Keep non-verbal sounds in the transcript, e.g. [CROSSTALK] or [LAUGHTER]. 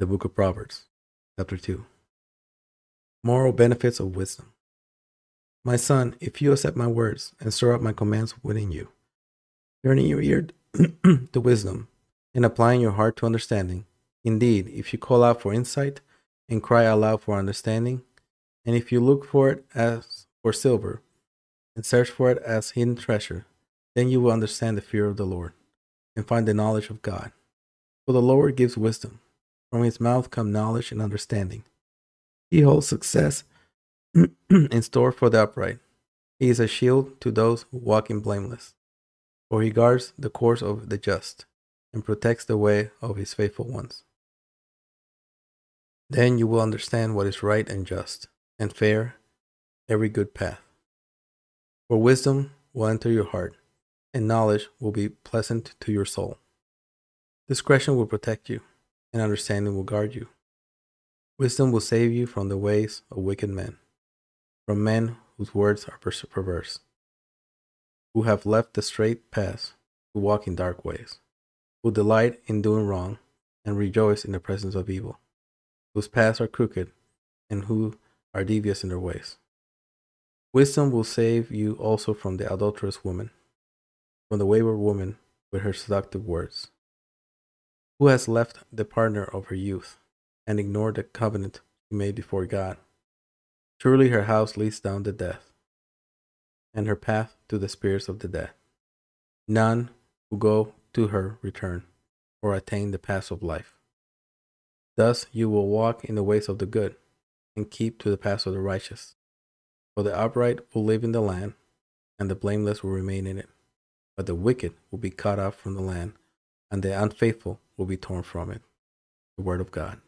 The Book of Proverbs, Chapter 2 Moral Benefits of Wisdom. My son, if you accept my words and store up my commands within you, turning your ear [CLEARS THROAT] to wisdom and applying your heart to understanding, indeed, if you call out for insight and cry aloud for understanding, and if you look for it as for silver and search for it as hidden treasure, then you will understand the fear of the Lord and find the knowledge of God. For the Lord gives wisdom from his mouth come knowledge and understanding. He holds success [CLEARS THROAT] in store for the upright. He is a shield to those who walk in blameless. For he guards the course of the just and protects the way of his faithful ones. Then you will understand what is right and just, and fair, every good path. For wisdom will enter your heart, and knowledge will be pleasant to your soul. Discretion will protect you and understanding will guard you. Wisdom will save you from the ways of wicked men, from men whose words are perverse, who have left the straight path to walk in dark ways, who delight in doing wrong and rejoice in the presence of evil, whose paths are crooked and who are devious in their ways. Wisdom will save you also from the adulterous woman, from the wayward woman with her seductive words who has left the partner of her youth and ignored the covenant she made before God. Surely her house leads down to death, and her path to the spirits of the dead. None who go to her return or attain the path of life. Thus you will walk in the ways of the good and keep to the paths of the righteous. For the upright will live in the land, and the blameless will remain in it. But the wicked will be cut off from the land, and the unfaithful will be torn from it. The Word of God.